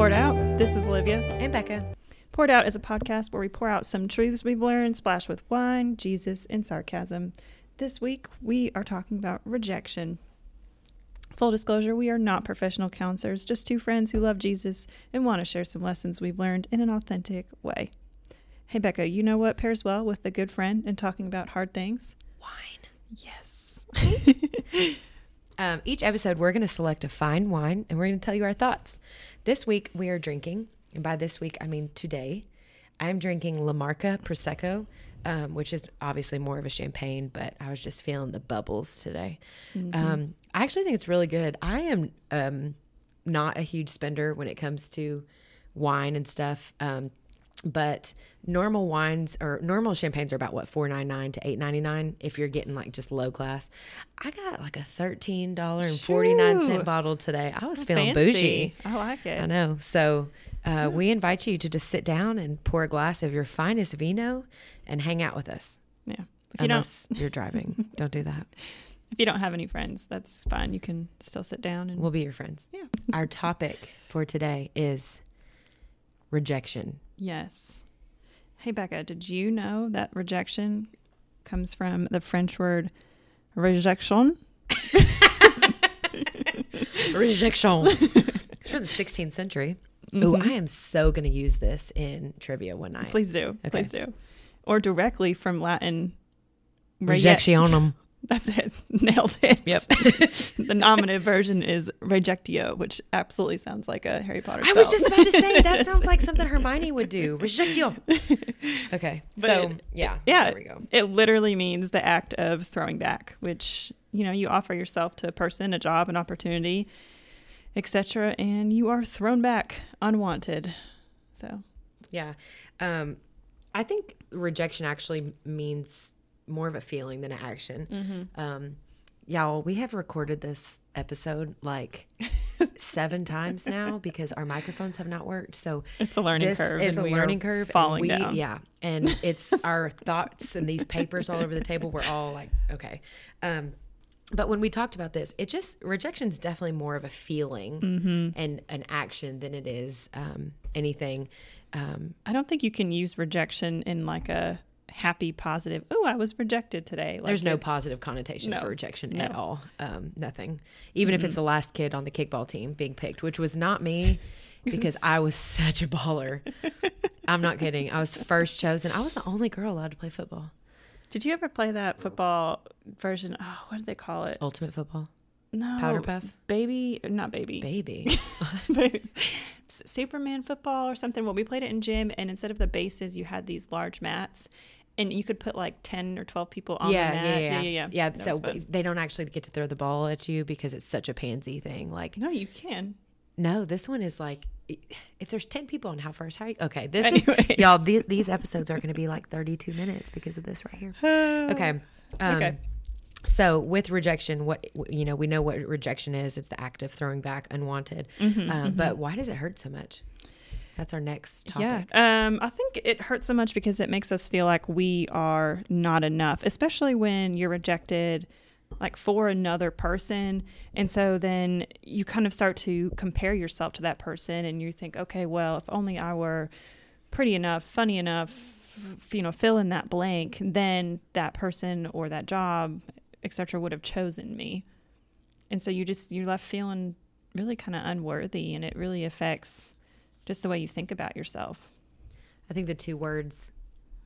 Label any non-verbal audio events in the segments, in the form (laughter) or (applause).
Poured Out. This is Olivia. And Becca. Poured Out is a podcast where we pour out some truths we've learned, splash with wine, Jesus, and sarcasm. This week, we are talking about rejection. Full disclosure, we are not professional counselors, just two friends who love Jesus and want to share some lessons we've learned in an authentic way. Hey, Becca, you know what pairs well with a good friend and talking about hard things? Wine. Yes. (laughs) Um, each episode, we're going to select a fine wine and we're going to tell you our thoughts. This week, we are drinking, and by this week, I mean today, I'm drinking La Marca Prosecco, um, which is obviously more of a champagne, but I was just feeling the bubbles today. Um, I actually think it's really good. I am um, not a huge spender when it comes to wine and stuff. Um, but normal wines or normal champagnes are about what four ninety nine to eight ninety nine if you're getting like just low class. I got like a $13.49 bottle today. I was feeling Fancy. bougie. I like it. I know. So uh, we invite you to just sit down and pour a glass of your finest vino and hang out with us. Yeah. If you don't Unless you're driving, (laughs) don't do that. if you don't have any friends, that's fine. You can still sit down and We'll be your friends. yeah. Our topic for today is rejection. Yes. Hey Becca, did you know that rejection comes from the French word rejection? (laughs) Rejection. it's from the 16th century. Oh, Mhm. I am so going to use this in trivia one night. Please do. Okay. Please do. Or directly from Latin reje- Rejectionum. That's it. (laughs) Nailed it. Yep. (laughs) the nominative version is rejectio, which absolutely sounds like a Harry Potter I was just about to say that (laughs) sounds like something Hermione would do. Rejectio. Okay. But so, it- yeah. yeah. There we go. It literally means the act of throwing back, which, you know, you offer yourself to a person, a job, an opportunity, etc., and you are thrown back unwanted. So, Yeah. Um, I think rejection actually means more of a feeling than an action. Um, y'all, we have recorded this episode like (laughs) seven times now because our microphones have not worked. So it's a learning this curve. is a learning curve. and Falling we, down. Yeah. And (laughs) it's our thoughts and these papers all over the table. We're all like, okay. Um, but when we talked about this, it just rejection is definitely more of a feeling Mm-hmm. and an action than it is um, anything. Um, I don't think you can use rejection in like a happy, positive, oh, I was rejected today. Like There's no positive connotation no, for rejection no. at all. Um, nothing. Even if it's the last kid on the kickball team being picked, which was not me (laughs) because I was such a baller. I'm not kidding. I was first chosen. I was the only girl allowed to play football. Did you ever play that football version? Oh, what do they call it? Ultimate football. No. Powder puff. Baby, not baby. Baby. (laughs) S- Superman football or something. Well, we played it in gym, and instead of the bases, you had these large mats, and you could put like ten or twelve people on yeah, the yeah, mat. yeah, yeah, yeah. That so fun. they don't actually get to throw the ball at you because it's such a pansy thing. Like, no, you can. no, this one is like, if there's 10 people on how first, how you, okay, this Anyways. is, (laughs) y'all, the, these episodes are going to be like 32 minutes because of this right here. (sighs) Okay. Um, Okay. So with rejection, what you know, we know what rejection is. It's the act of throwing back unwanted. Mm-hmm, uh, But why does it hurt so much? That's our next topic. Yeah. Um, I think it hurts so much because it makes us feel like we are not enough, especially when you're rejected like for another person. And so then you kind of start to compare yourself to that person and you think, okay, well, if only I were pretty enough, funny enough, you know, fill in that blank, then that person or that job, etc., would have chosen me. And so you just you're left feeling really kind of unworthy and it really affects just the way you think about yourself. I think the two words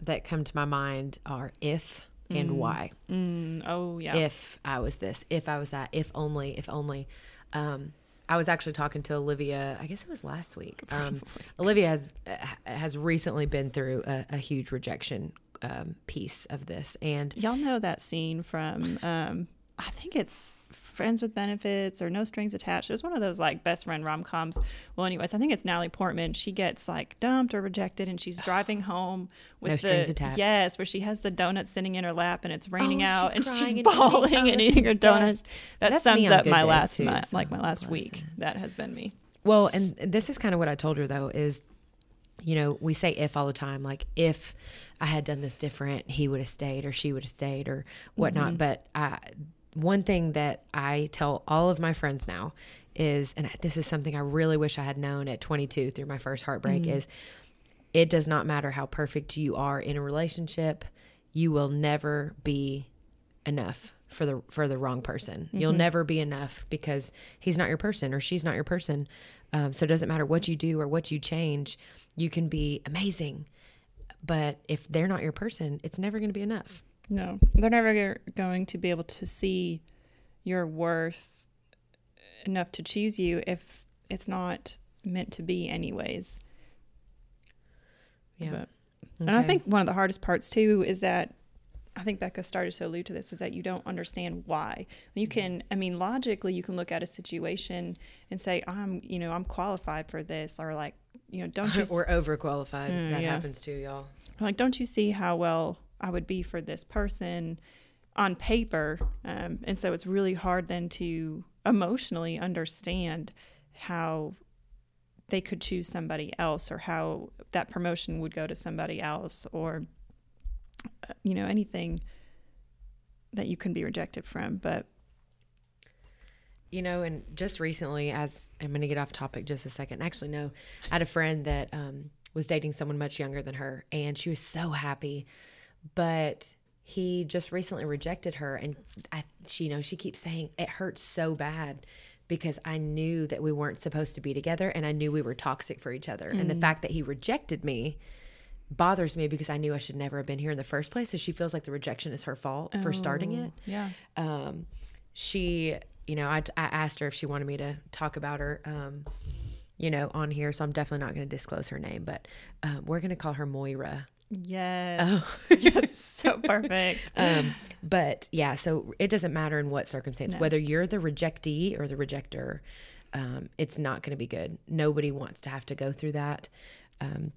that come to my mind are if and why. Mm, oh yeah. if I was this, if I was that, if only, if only. Um, I was actually talking to Olivia. I guess it was last week. (laughs) Um, Olivia has uh, has recently been through a, a huge rejection um, piece of this, and Y'all know that scene from um I think it's Friends with Benefits or No Strings Attached. It was one of those like best friend rom coms. Well, anyways, I think it's Natalie Portman. She gets like dumped or rejected, and she's (sighs) driving home with No the strings attached. yes, where she has the donut sitting in her lap, and it's raining Oh, out, she's and she's and eating- bawling oh, and eating her donuts. That That's sums up my last too, my, so like my last week. That has been me. Well, and this is kind of what I told her though is, you know, we say if all the time, like if I had done this different, he would have stayed or she would have stayed or whatnot. Mm-hmm. But I, one thing that I tell all of my friends now is, and this is something I really wish I had known at 22 through my first heartbreak, is it does not matter how perfect you are in a relationship, you will never be enough for the for the wrong person. You'll never be enough because he's not your person or she's not your person. Um, so it doesn't matter what you do or what you change. You can be amazing, but if they're not your person, it's never going to be enough. No, they're never going to be able to see your worth enough to choose you if it's not meant to be, anyways. Yeah. But- And I think one of the hardest parts too is that I think Becca started to allude to this is that you don't understand why. You can, I mean, logically, you can look at a situation and say, I'm, you know, I'm qualified for this, or like, you know, don't you, (laughs) or overqualified. Mm, that yeah. happens too, y'all. like, don't you see how well I would be for this person on paper? Um, and so it's really hard then to emotionally understand how they could choose somebody else or how that promotion would go to somebody else or uh, you know anything that you can be rejected from but You know, and just recently, as I'm going to get off topic just a second. Actually, no, I had a friend that um, was dating someone much younger than her, and she was so happy, but he just recently rejected her, and I, she, you know, she keeps saying it hurts so bad because I knew that we weren't supposed to be together, and I knew we were toxic for each other, and the fact that he rejected me bothers me because I knew I should never have been here in the first place. So she feels like the rejection is her fault for starting it yeah um, she, you know, I, I asked her if she wanted me to talk about her, um, you know, on here. So I'm definitely not going to disclose her name, but um, we're going to call her Moira. Yes (laughs) yes so perfect (laughs) Um, but yeah, so it doesn't matter in what circumstance, No. whether you're the rejectee or the rejector, um, it's not going to be good. Nobody wants to have to go through that. Um,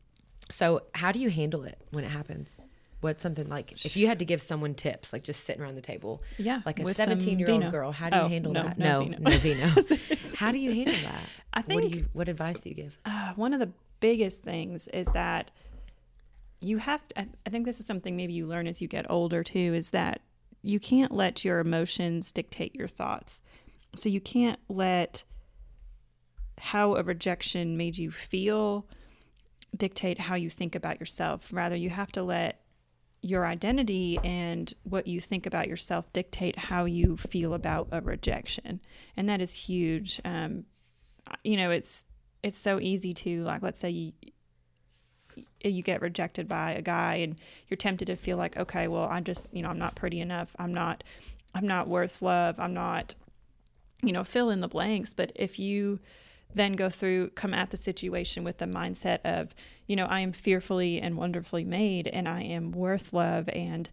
so how do you handle it when it happens? What's something like if you had to give someone tips, like just sitting around the table, yeah like a with some 17 year old girl how do you Oh, handle no, that no no vino. no vino (laughs) how do you handle that I what do think- you what advice do you give uh, one of the biggest things is that you have I I think this is something maybe you learn as you get older too is that you can't let your emotions dictate your thoughts. So you can't let how a rejection made you feel dictate how you think about yourself. Rather, you have to let your identity and what you think about yourself dictate how you feel about a rejection. And that is huge. Um, you know, it's it's so easy to like let's say you Eh, you get rejected by a guy and you're tempted to feel like okay well i just you know i'm not pretty enough. I'm not i'm not worth love. I'm not you know fill in the blanks. But if you then go through come at the situation with the mindset of you know i am fearfully and wonderfully made and i am worth love. And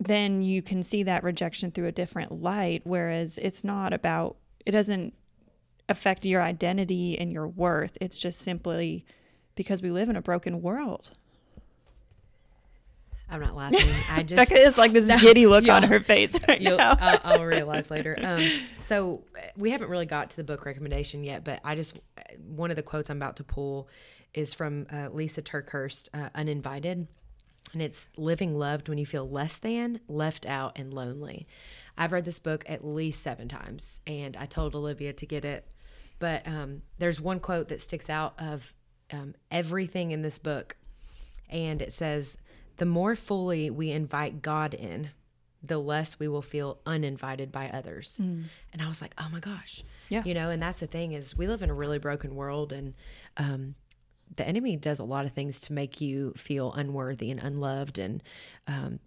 then you can see that rejection through a different light. Whereas it's not about it doesn't affect your identity and your worth. It's just simply because we live in a broken world i'm not laughing i (laughs) just becca is like this (laughs) giddy look on her face right You'll, now I'll, I'll realize later. (laughs) Um, so we haven't really got to the book recommendation yet, but I just one of the quotes I'm about to pull is from uh, Lisa TerKeurst, uh, "Uninvited," and it's "Living loved when you feel less than, left out, and lonely." I've read this book at least seven times, and I told Olivia to get it. But um, there's one quote that sticks out of um, everything in this book, and it says, "The more fully we invite God in." the less we will feel uninvited by others. And I was like, oh my gosh. Yeah. You know, and that's the thing is we live in a really broken world and um, the enemy does a lot of things to make you feel unworthy and unloved and um,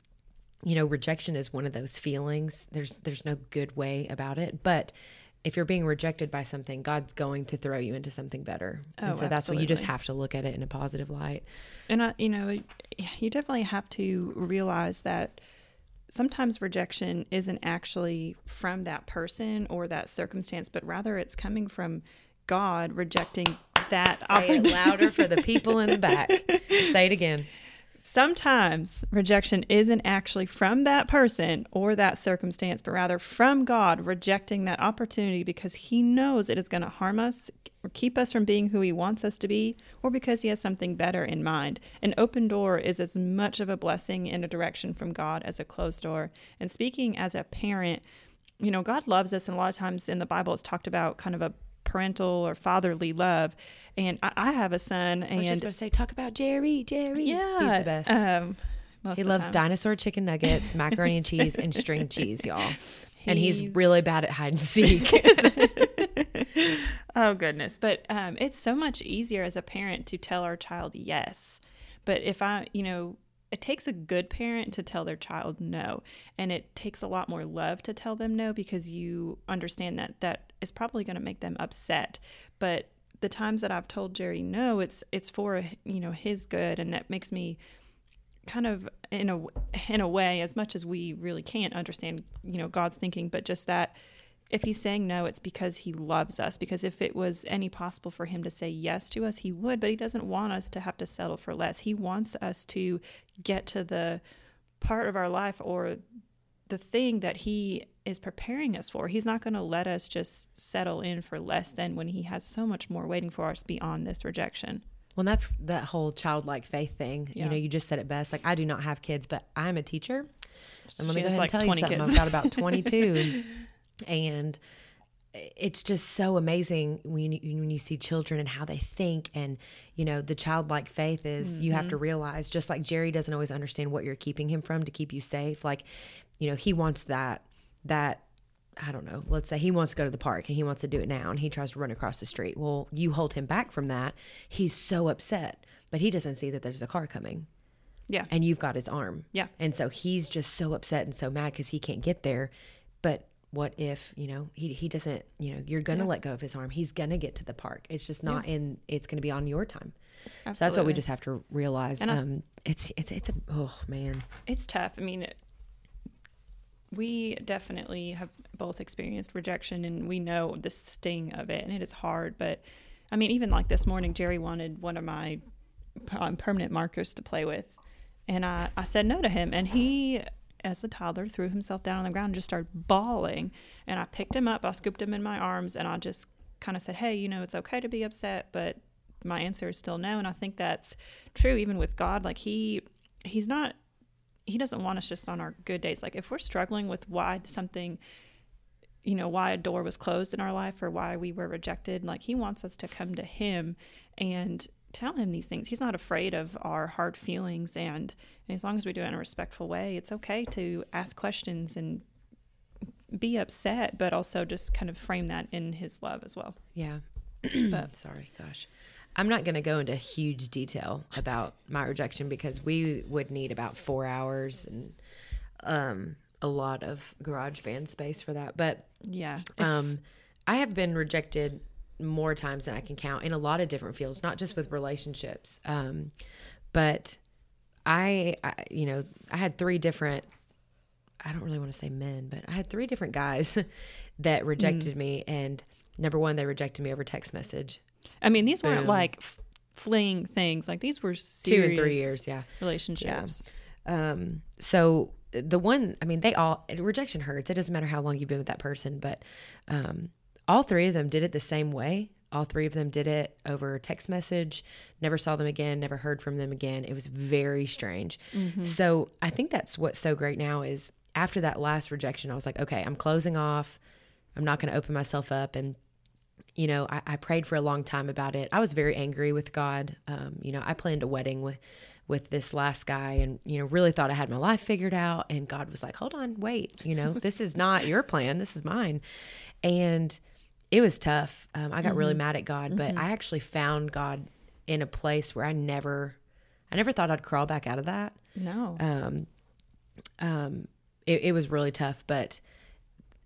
you know, rejection is one of those feelings. There's there's no good way about it, but if you're being rejected by something, God's going to throw you into something better. and Oh, so that's what you just have to look at it in a positive light. And I, you know, you definitely have to realize that sometimes rejection isn't actually from that person or that circumstance, but rather it's coming from God rejecting that Say it louder for the people in the back. (laughs) Say it again. Sometimes rejection isn't actually from that person or that circumstance, but rather from God rejecting that opportunity because He knows it is going to harm us or keep us from being who He wants us to be, or because He has something better in mind. An open door is as much of a blessing in a direction from God as a closed door. And speaking as a parent, you know, God loves us, and a lot of times in the Bible, it's talked about kind of a parental or fatherly love. And I, I have a son, And I was just going to say, talk about Jerry. Jerry. yeah, He's the best. Um, most he loves time. dinosaur chicken nuggets, (laughs) macaroni and cheese, and string (laughs) cheese, y'all. And he's He's- really bad at hide and seek. (laughs) oh goodness but um, it's so much easier as a parent to tell our child yes but if i you know it takes a good parent to tell their child no and it takes a lot more love to tell them no because you understand that that is probably going to make them upset. But the times that i've told jerry no it's it's for you know his good and that makes me kind of in a in a way as much as we really can't understand you know God's thinking but just that if he's saying no it's because he loves us. Because if it was any possible for him to say yes to us he would but he doesn't want us to have to settle for less. He wants us to get to the part of our life or the thing that he is preparing us for he's not going to let us just settle in for less than when he has so much more waiting for us beyond this rejection Well, that's that whole childlike faith thing. Yeah. You know, you just said it best. Like, I do not have kids, but I'm a teacher. And let me go ahead like and tell 20 you something. kids. I've got about (laughs) 22. and it's just so amazing when you, when you see children and how they think. And, you know, the childlike faith is you have to mm-hmm. realize, just like Jerry doesn't always understand what you're keeping him from to keep you safe. Like, you know, he wants that, that I don't know, let's say he wants to go to the park and he wants to do it now and he tries to run across the street. Well, you hold him back from that. He's so upset, but he doesn't see that there's a car coming yeah and you've got his arm. Yeah. And so he's just so upset and so mad because he can't get there. But what if, you know, he, he doesn't, you know, you're going to let go of his arm. He's going to get to the park. It's just not in, it's going to be on your time. So that's what we just have to realize. And I- um, it's, it's, it's a, oh man. it's tough. I mean, it- we definitely have both experienced rejection and we know the sting of it and it is hard. But I mean, even like this morning, Jerry wanted one of my um, permanent markers to play with. And I, I said no to him. And he, as a toddler, threw himself down on the ground and just started bawling. And I picked him up, I scooped him in my arms, and I just kind of said, hey, you know, it's okay to be upset, but my answer is still no. And I think that's true even with God. Like, he, he's not he doesn't want us just on our good days. Like if we're struggling with why something, you know, why a door was closed in our life or why we were rejected, like he wants us to come to him and tell him these things. He's not afraid of our hard feelings and, and as long as we do it in a respectful way, it's okay to ask questions and be upset, but also just kind of frame that in his love as well. Yeah. But (clears throat) Sorry, gosh. I'm not going to go into huge detail about my rejection because we would need about four hours and um, a lot of garage band space for that. But yeah, um, I have been rejected more times than I can count in a lot of different fields, not just with relationships. Um, but I, I, you know, I had three different, I don't really want to say men, but I had three different guys (laughs) that rejected me. And number one, they rejected me over text message. I mean, these weren't Boom. like f- fleeing things. Like these were Two and three years, yeah. relationships. Um, so the one, I mean, they all rejection hurts. It doesn't matter how long you've been with that person, but um, all three of them did it the same way. All three of them did it over text message. Never saw them again. Never heard from them again. It was very strange. So I think that's what's so great now is after that last rejection, I was like, okay, I'm closing off. I'm not going to open myself up and you know, I, I prayed for a long time about it. I was very angry with God. Um, you know, I planned a wedding with with this last guy and you know really thought i had my life figured out. And god was like hold on wait you know (laughs) this is not your plan. This is mine. And it was tough. Um, i got really mad at god but i actually found god in a place where i never i never thought i'd crawl back out of that. No. um, um, it, it was really tough but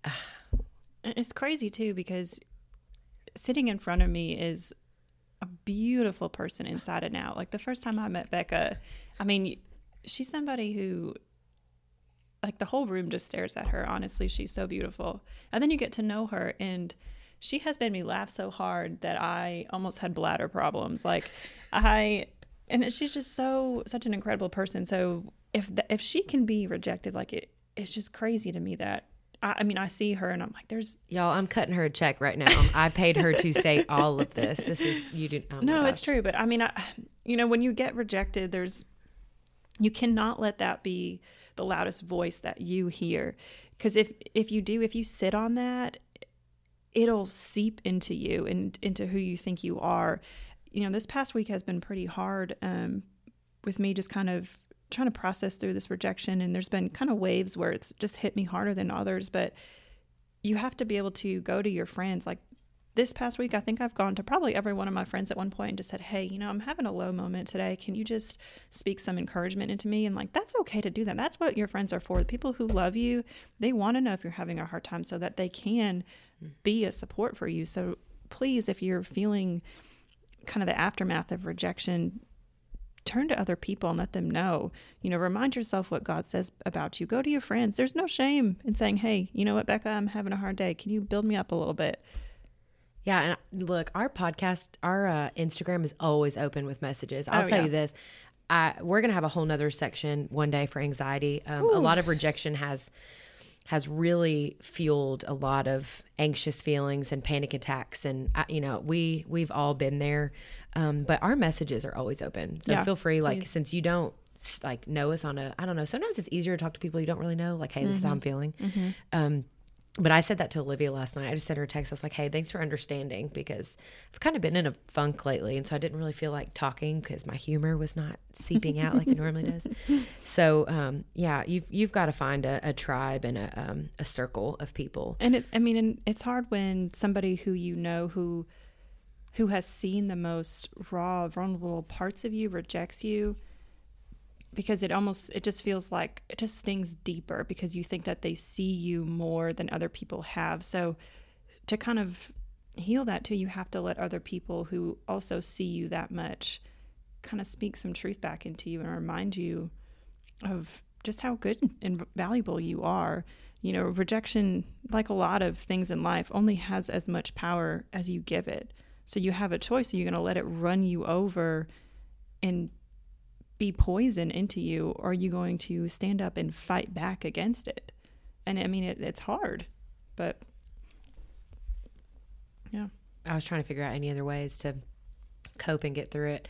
(sighs) And It's crazy too because sitting in front of me is a beautiful person inside and out. Like the first time I met Becca, I mean, she's somebody who like the whole room just stares at her. Honestly, she's so beautiful. And then you get to know her and she has made me laugh so hard that I almost had bladder problems. Like I and she's just so such an incredible person. So if th- if she can be rejected like it it's just crazy to me that I, I mean I see her and I'm like there's Y'all, I'm cutting her a check right now. I paid her to say (laughs) all of this. This is you did. Oh no, it's true. But I mean, I, you know, when you get rejected, there's, you cannot let that be the loudest voice that you hear. because if if you do if you sit on that it'll seep into you and into who you think you are you know this past week has been pretty hard um, with me just kind of trying to process through this rejection and there's been kind of waves where it's just hit me harder than others but you have to be able to go to your friends. Like this past week i think i've gone to probably every one of my friends at one point and just said hey you know i'm having a low moment today. Can you just speak some encouragement into me? And like that's okay to do that. That's what your friends are for. The people who love you they want to know if you're having a hard time so that they can be a support for you. So please if you're feeling kind of the aftermath of rejection turn to other people and let them know. You know, remind yourself what God says about you. Go to your friends. There's no shame in saying, hey, you know what, Becca, I'm having a hard day. Can you build me up a little bit? Yeah, and look, our podcast, our uh, Instagram is always open with messages. I'll Oh, tell yeah. you this: I, we're gonna have a whole nother section one day for anxiety. Um, a lot of rejection has has really fueled a lot of anxious feelings and panic attacks, and you know, we we've all been there. Um, but our messages are always open, so Yeah, feel free. Like, please. since you don't like know us on a, I don't know. Sometimes it's easier to talk to people you don't really know. Like, hey, this is how I'm feeling. Um, but I said that to Olivia last night. I just sent her a text. I was like, hey, thanks for understanding because I've kind of been in a funk lately. And so I didn't really feel like talking because my humor was not seeping out like it normally does. (laughs) So, um, yeah, you've, you've got to find a, a tribe and a, um, a circle of people. And it, I mean, and it's hard when somebody who you know who who has seen the most raw, vulnerable parts of you rejects you because it almost it just feels like it just stings deeper because you think that they see you more than other people have. So to kind of heal that too, you have to let other people who also see you that much kind of speak some truth back into you and remind you of just how good and valuable you are. You know, rejection, like a lot of things in life, only has as much power as you give it. So you have a choice. Are you going to let it run you over and be poison into you, are you going to stand up and fight back against it? And I mean, it, it's hard, but yeah. I was trying to figure out any other ways to cope and get through it.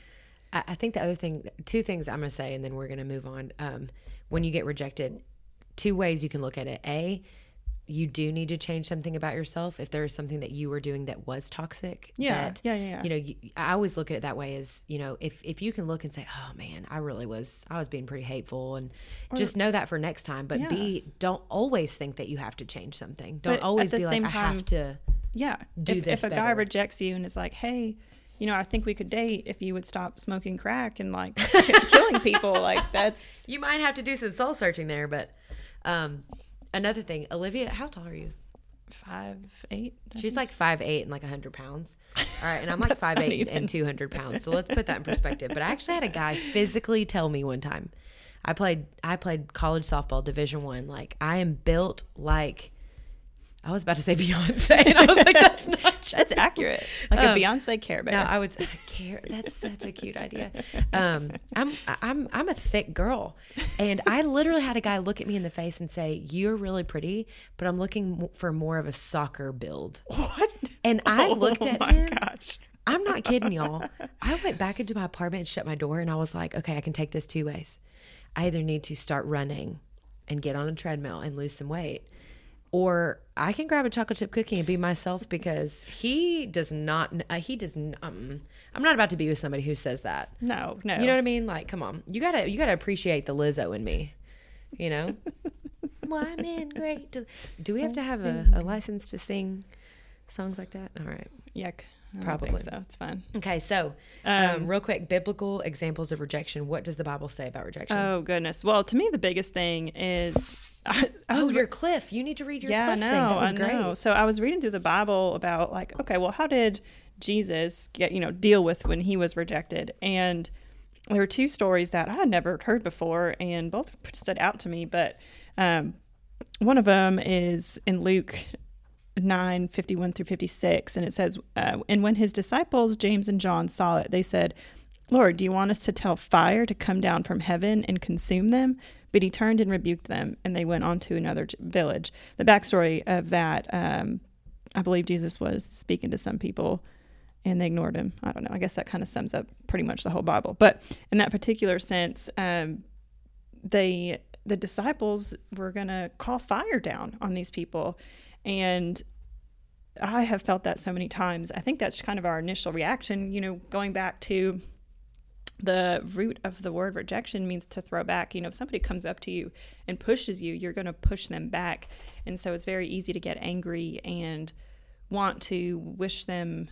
I, I think the other thing, two things I'm going to say, and then we're going to move on. Um, when you get rejected, two ways you can look at it. A, you do need to change something about yourself if there is something that you were doing that was toxic. Yeah, that, yeah, yeah, yeah. You know, you, I always look at it that way as you know, if if you can look and say, "Oh man, I really was, I was being pretty hateful," and just know that for next time. But Yeah. B, don't always think that you have to change something. Don't But at always the be like, same "I have time- to." Yeah. do if, this if a guy rejects you and is like, hey, you know, I think we could date if you would stop smoking crack and like (laughs) killing people, like that's You might have to do some soul searching there, but um, another thing, Olivia, how tall are you? five, eight. She's like five eight and like hundred pounds. All right, and I'm (laughs) like five eight even- and two hundred pounds. So let's put that in perspective. But I actually had a guy (laughs) physically tell me one time. I played I played college softball, Division One. Like I am built like I was about to say Beyonce, and I was like, that's not (laughs) true. That's accurate. Like Um, a Beyonce Care Bear. No, I would say care. That's such a cute idea. Um, I'm I'm I'm a thick girl, and I (laughs) literally had a guy look at me in the face and say, "You're really pretty, but I'm looking for more of a soccer build." what? And I looked oh at my him. gosh. I'm not kidding y'all. (laughs) I went back into my apartment and shut my door, and I was like, "Okay, I can take this two ways. I either need to start running and get on the treadmill and lose some weight." Or I can grab a chocolate chip cookie and be myself because he does not. Uh, he does. Um, I'm not about to be with somebody who says that. No, no. You know what I mean? Like, come on, you gotta you gotta appreciate the Lizzo in me. You know, (laughs) why men great? Do, do we have to have a, a license to sing songs like that? All right. Yuck. Probably. so. It's fine. Okay, so um, Um, real quick, biblical examples of rejection. What does the Bible say about rejection? Oh goodness. Well, to me, the biggest thing is I, I oh, was your Cliff. You need to read your yeah, Cliff no, thing. That was I great. know. So I was reading through the Bible about like, okay, well, how did Jesus get you know deal with when he was rejected? And there were two stories that I had never heard before, and both stood out to me. But um, one of them is in Luke 9 51 through 56 and it says uh, and when his disciples james and john saw it they said lord do you want us to tell fire to come down from heaven and consume them but he turned and rebuked them and they went on to another village the backstory of that um, i believe jesus was speaking to some people and they ignored him i don't know i guess that kind of sums up pretty much the whole bible but in that particular sense um, they the disciples were going to call fire down on these people. And I have felt that so many times. I think that's kind of our initial reaction, you know, going back to the root of the word rejection means to throw back. You know, if somebody comes up to you and pushes you, you're going to push them back. And so it's very easy to get angry and want to wish them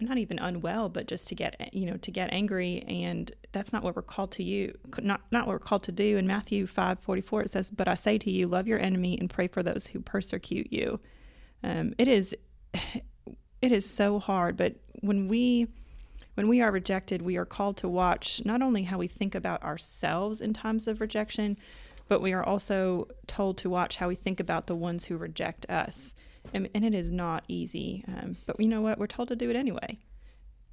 not even unwell, but just to get you know to get angry, and that's not what we're called to you, not not what we're called to do. In Matthew five forty four, it says, "But I say to you, love your enemy and pray for those who persecute you." Um, it is (sighs) it is so hard, but when we when we are rejected, we are called to watch not only how we think about ourselves in times of rejection, but we are also told to watch how we think about the ones who reject us and, and it is not easy. Um, but you know what? We're told to do it anyway.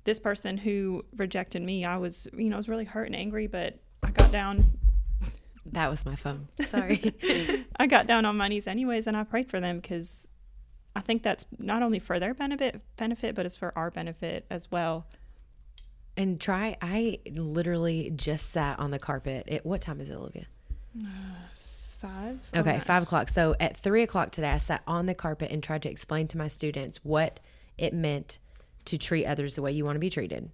This person who rejected me, I was, you know, I was really hurt and angry, but I got down. That was my phone. (laughs) Sorry. (laughs) I got down on my knees anyways, and I prayed for them because I think that's not only for their benefit, benefit, but it's for our benefit as well. And try. I literally just sat on the carpet. At, what time is it, Olivia? (sighs) five. Oh, okay, five o'clock. So at three o'clock today, I sat on the carpet and tried to explain to my students what it meant to treat others the way you want to be treated.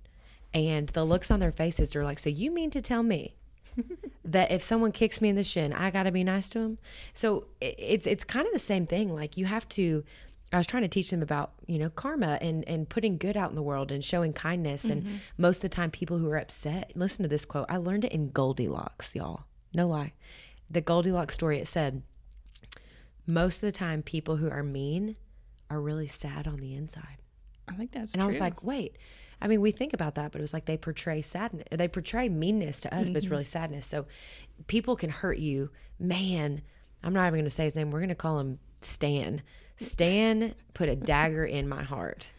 And the looks on their faces, they're like, So you mean to tell me (laughs) that if someone kicks me in the shin, I got to be nice to them? So it's it's kind of the same thing. Like you have to. I was trying to teach them about, you know, karma and, and putting good out in the world and showing kindness. Mm-hmm. And most of the time, people who are upset, listen to this quote. I learned it in Goldilocks, y'all. No lie the Goldilocks story, it said most of the time people who are mean are really sad on the inside. I think that's true. and true. I was like, wait. I mean, we think about that, but it was like they portray sadness. They portray meanness to us, mm-hmm. but it's mm-hmm. really sadness. So people can hurt you. Man, I'm not even going to say his name. We're going to call him Stan. Stan put a dagger in my heart.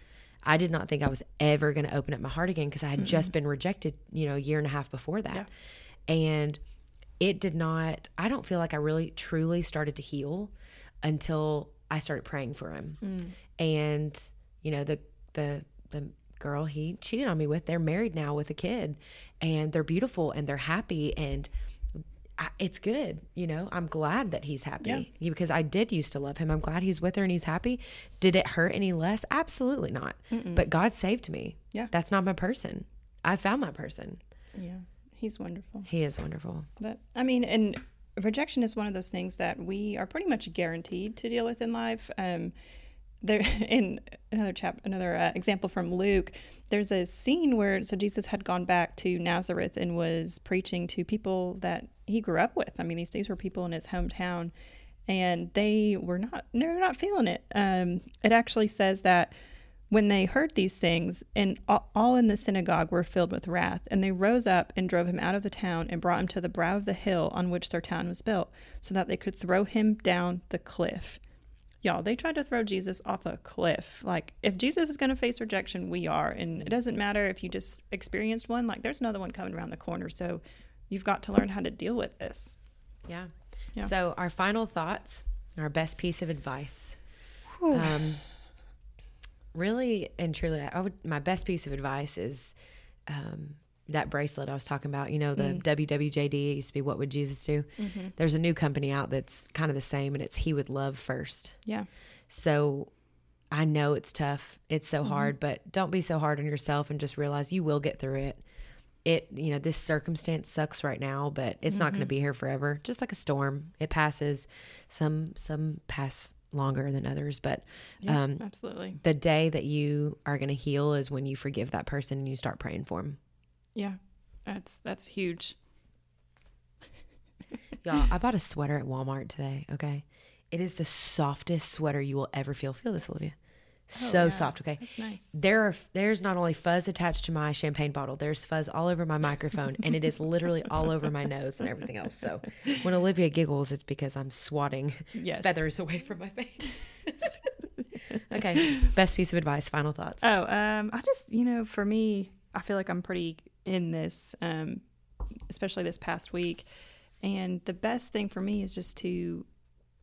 I did not think I was ever going to open up my heart again because I had mm-hmm. just been rejected, you know, a year and a half before that. Yeah. And it did not, I don't feel like I really truly started to heal until I started praying for him. Mm. And, you know, the, the, the, girl he cheated on me with they're married now with a kid and they're beautiful and they're happy and I, it's good you know i'm glad that he's happy yeah. because i did used to love him i'm glad he's with her and he's happy did it hurt any less absolutely not Mm-mm. but god saved me yeah that's not my person i found my person yeah He's wonderful. He is wonderful. But I mean, and rejection is one of those things that we are pretty much guaranteed to deal with in life. Um, there (laughs) in another chap another uh, example from Luke there's a scene where so Jesus had gone back to Nazareth and was preaching to people that he grew up with I mean these these were people in his hometown and they were not they're not feeling it um, it actually says that when they heard these things, and all in the synagogue were filled with wrath, and they rose up and drove him out of the town and brought him to the brow of the hill on which their town was built, so that they could throw him down the cliff. Y'all, they tried to throw Jesus off a cliff. Like, if Jesus is going to face rejection, we are. And it doesn't matter if you just experienced one, like, there's another one coming around the corner. So you've got to learn how to deal with this. Yeah. yeah. So, our final thoughts, our best piece of advice. Um, really and truly, I would my best piece of advice is um, that bracelet I was talking about. You know, the mm. WWJD used to be What Would Jesus Do? Mm-hmm. There's a new company out that's kind of the same, and it's He Would Love First. Yeah. So I know it's tough. It's so mm-hmm. hard, but don't be so hard on yourself and just realize you will get through it. It, you know, this circumstance sucks right now, but it's mm-hmm. not going to be here forever. Just like a storm, it passes. Some some pass longer than others, but yeah, um, absolutely. The day that you are going to heal is when you forgive that person and you start praying for them. Yeah, that's that's huge. (laughs) Y'all, I bought a sweater at Walmart today. Okay, it is the softest sweater you will ever feel. Feel this, Olivia. Oh, so yeah. soft. Okay. That's nice. There are there's not only fuzz attached to my champagne bottle, there's fuzz all over my microphone, and it is literally all over my nose and everything else. So when Olivia giggles, it's because I'm swatting yes. feathers away from my face. (laughs) okay. Best piece of advice. Final thoughts. Oh, um, I just you know, for me, I feel like I'm pretty in this, um, especially this past week. And the best thing for me is just to,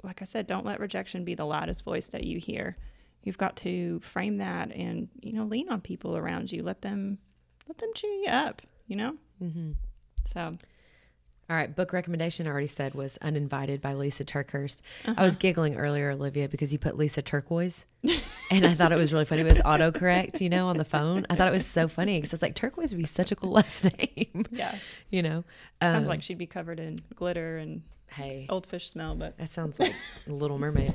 like I said, don't let rejection be the loudest voice that you hear you've got to frame that and you know lean on people around you let them let them cheer you up you know mm-hmm. so All right, book recommendation I already said was Uninvited by Lisa TerKeurst. I Uh-huh. was giggling earlier, Olivia, because you put Lisa Turquoise, (laughs) and I thought it was really funny. It was autocorrect, you know, on the phone. I thought it was so funny because it's like Turquoise would be such a cool (laughs) last name, Yeah. you know. Sounds Um, like she'd be covered in glitter and hey, old fish smell, but That sounds like a Little Mermaid.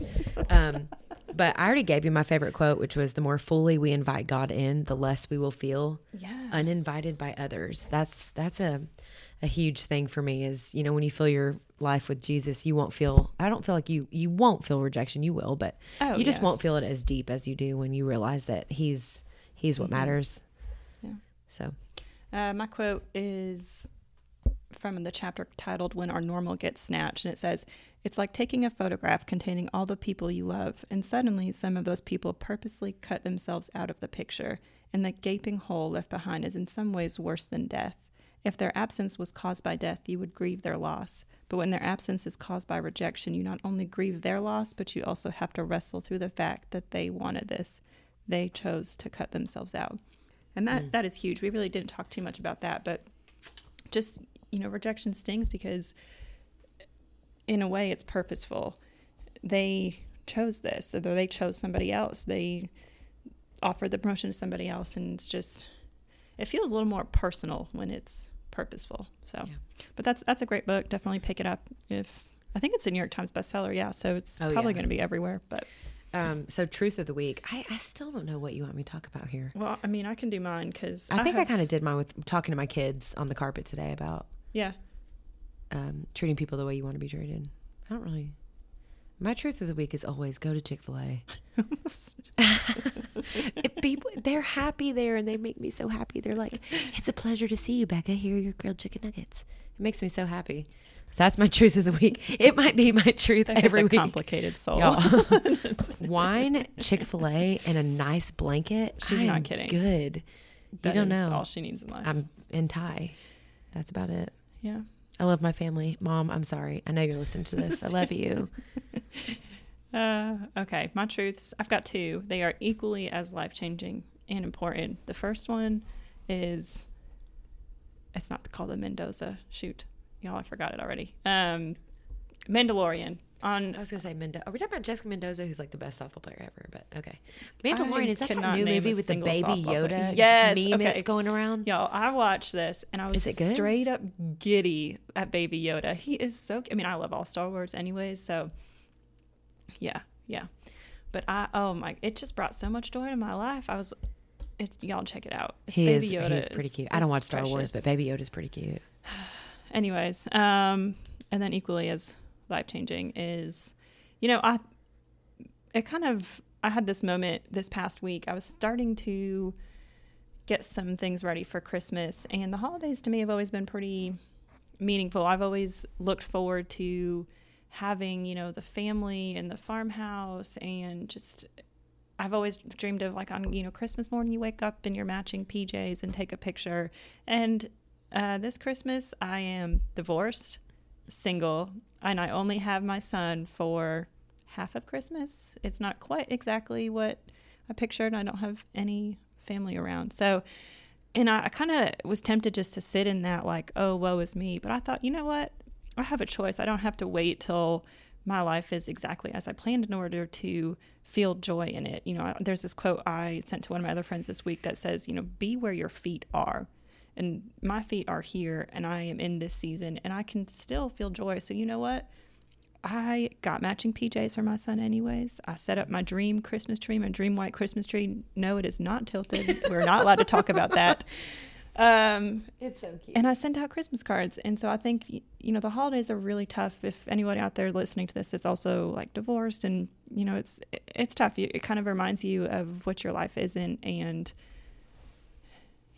Um, but I already gave you my favorite quote, which was the more fully we invite God in, the less we will feel yeah. uninvited by others. That's that's a a huge thing for me is, you know, when you fill your life with Jesus, you won't feel I don't feel like you you won't feel rejection, you will, but Oh, you just yeah. won't feel it as deep as you do when you realize that he's he's what Mhm. matters. Yeah. So, Uh, my quote is from the chapter titled When Our Normal Gets Snatched. And it says, It's like taking a photograph containing all the people you love, and suddenly some of those people purposely cut themselves out of the picture, and the gaping hole left behind is in some ways worse than death. If their absence was caused by death, you would grieve their loss. But when their absence is caused by rejection, you not only grieve their loss, but you also have to wrestle through the fact that they wanted this. They chose to cut themselves out. And that, hmm. that is huge. We really didn't talk too much about that, but just, you know, rejection stings because in a way it's purposeful. They chose this, or they chose somebody else. They offered the promotion to somebody else, and it's just, it feels a little more personal when it's purposeful. So, Yeah. but that's that's a great book. Definitely pick it up if I think it's a New York Times bestseller. Yeah, so it's Oh, probably yeah. going to be everywhere. But um, so truth of the week. I, I still don't know what you want me to talk about here. well, I mean, I can do mine because I think I kind of did mine with talking to my kids on the carpet today about yeah. um, treating people the way you want to be treated. I don't really. My truth of the week is always go to Chick Fil A. (laughs) (laughs) people they're happy there and they make me so happy. They're like, "It's a pleasure to see you, Becca. Here are your grilled chicken nuggets." It makes me so happy. So that's my truth of the week. It might be my truth That every a week. complicated soul. (laughs) Wine, Chick Fil A, and a nice blanket. She's I not kidding. Good. That you don't know. all she needs in life. I'm in Thai. That's about it. yeah. I love my family. Mom, I'm sorry. I know you're listening to this. I love you. (laughs) Uh, okay, my truths. I've got two. They are equally as life changing and important. The first one is it's not called the Mendoza. Shoot, y'all, I forgot it already. Um, Mandalorian on. I was gonna say Mendoza. Are we talking about Jessica Mendoza, who's like the best softball player ever? But okay, Mandalorian I is that that new movie with the baby player. Yoda Yes, meme okay. that's going around? Y'all, I watched this and I was Is straight up giddy at Baby Yoda. He is so. I mean, I love all Star Wars, anyways. So, yeah, yeah. But I, oh my, it just brought so much joy to my life. I was, it's y'all check it out. He Baby is. Yoda He's pretty is- cute. I don't watch Star Wars, but Baby Yoda is pretty cute. (sighs) anyways um and then equally as life changing is you know i it kind of i had this moment this past week. I was starting to get some things ready for christmas and the holidays to me have always been pretty meaningful. I've always looked forward to having you know the family and the farmhouse and just I've always dreamed of like on you know Christmas morning you wake up in your matching PJs and take a picture. And uh, this Christmas I am divorced, single, and I only have my son for half of Christmas. It's not quite exactly what I pictured. I don't have any family around, so and I, I kind of was tempted just to sit in that like oh woe is me. But I thought you know what I have a choice. I don't have to wait till my life is exactly as I planned in order to feel joy in it. You know, there's this quote I sent to one of my other friends this week that says, you know, be where your feet are. And my feet are here and I am in this season and I can still feel joy. So, you know what? I got matching PJs for my son, anyways. I set up my dream Christmas tree, my dream white Christmas tree. No, it is not tilted. We're not allowed to talk about that. (laughs) Um, It's so cute. and I sent out Christmas cards. And so I think, you know, the holidays are really tough. If anybody out there listening to this is also like divorced and, you know, it's, it's tough. It kind of reminds you of what your life isn't. And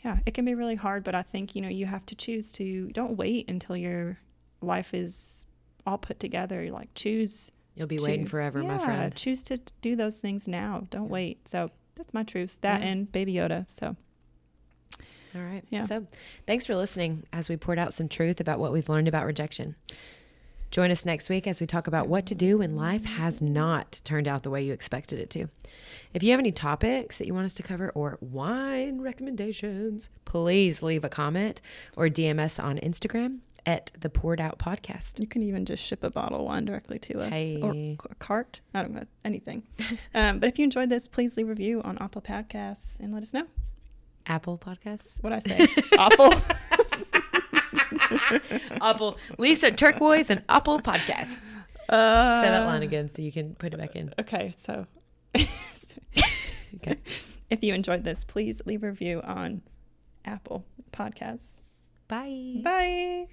yeah, it can be really hard, but I think, you know, you have to choose to don't wait until your life is all put together. You like choose You'll be to- waiting forever, my yeah, friend. Choose to do those things now. Don't wait. So that's my truth. That Yeah. and Baby Yoda. So All right. Yeah. So thanks for listening as we poured out some truth about what we've learned about rejection. Join us next week as we talk about what to do when life has not turned out the way you expected it to. If you have any topics that you want us to cover or wine recommendations, please leave a comment or DM us on Instagram at the Poured Out Podcast. You can even just ship a bottle of wine directly to us or a cart. I don't know anything. (laughs) um, but if you enjoyed this, please leave a review on Apple Podcasts and let us know. Apple Podcasts. What I say, Apple. (laughs) Apple. Lysa TerKeurst and Apple Podcasts. Uh, Say that line again so you can put it back in. Okay, so (laughs) Okay. (laughs) if you enjoyed this, please leave a review on Apple Podcasts. Bye. Bye.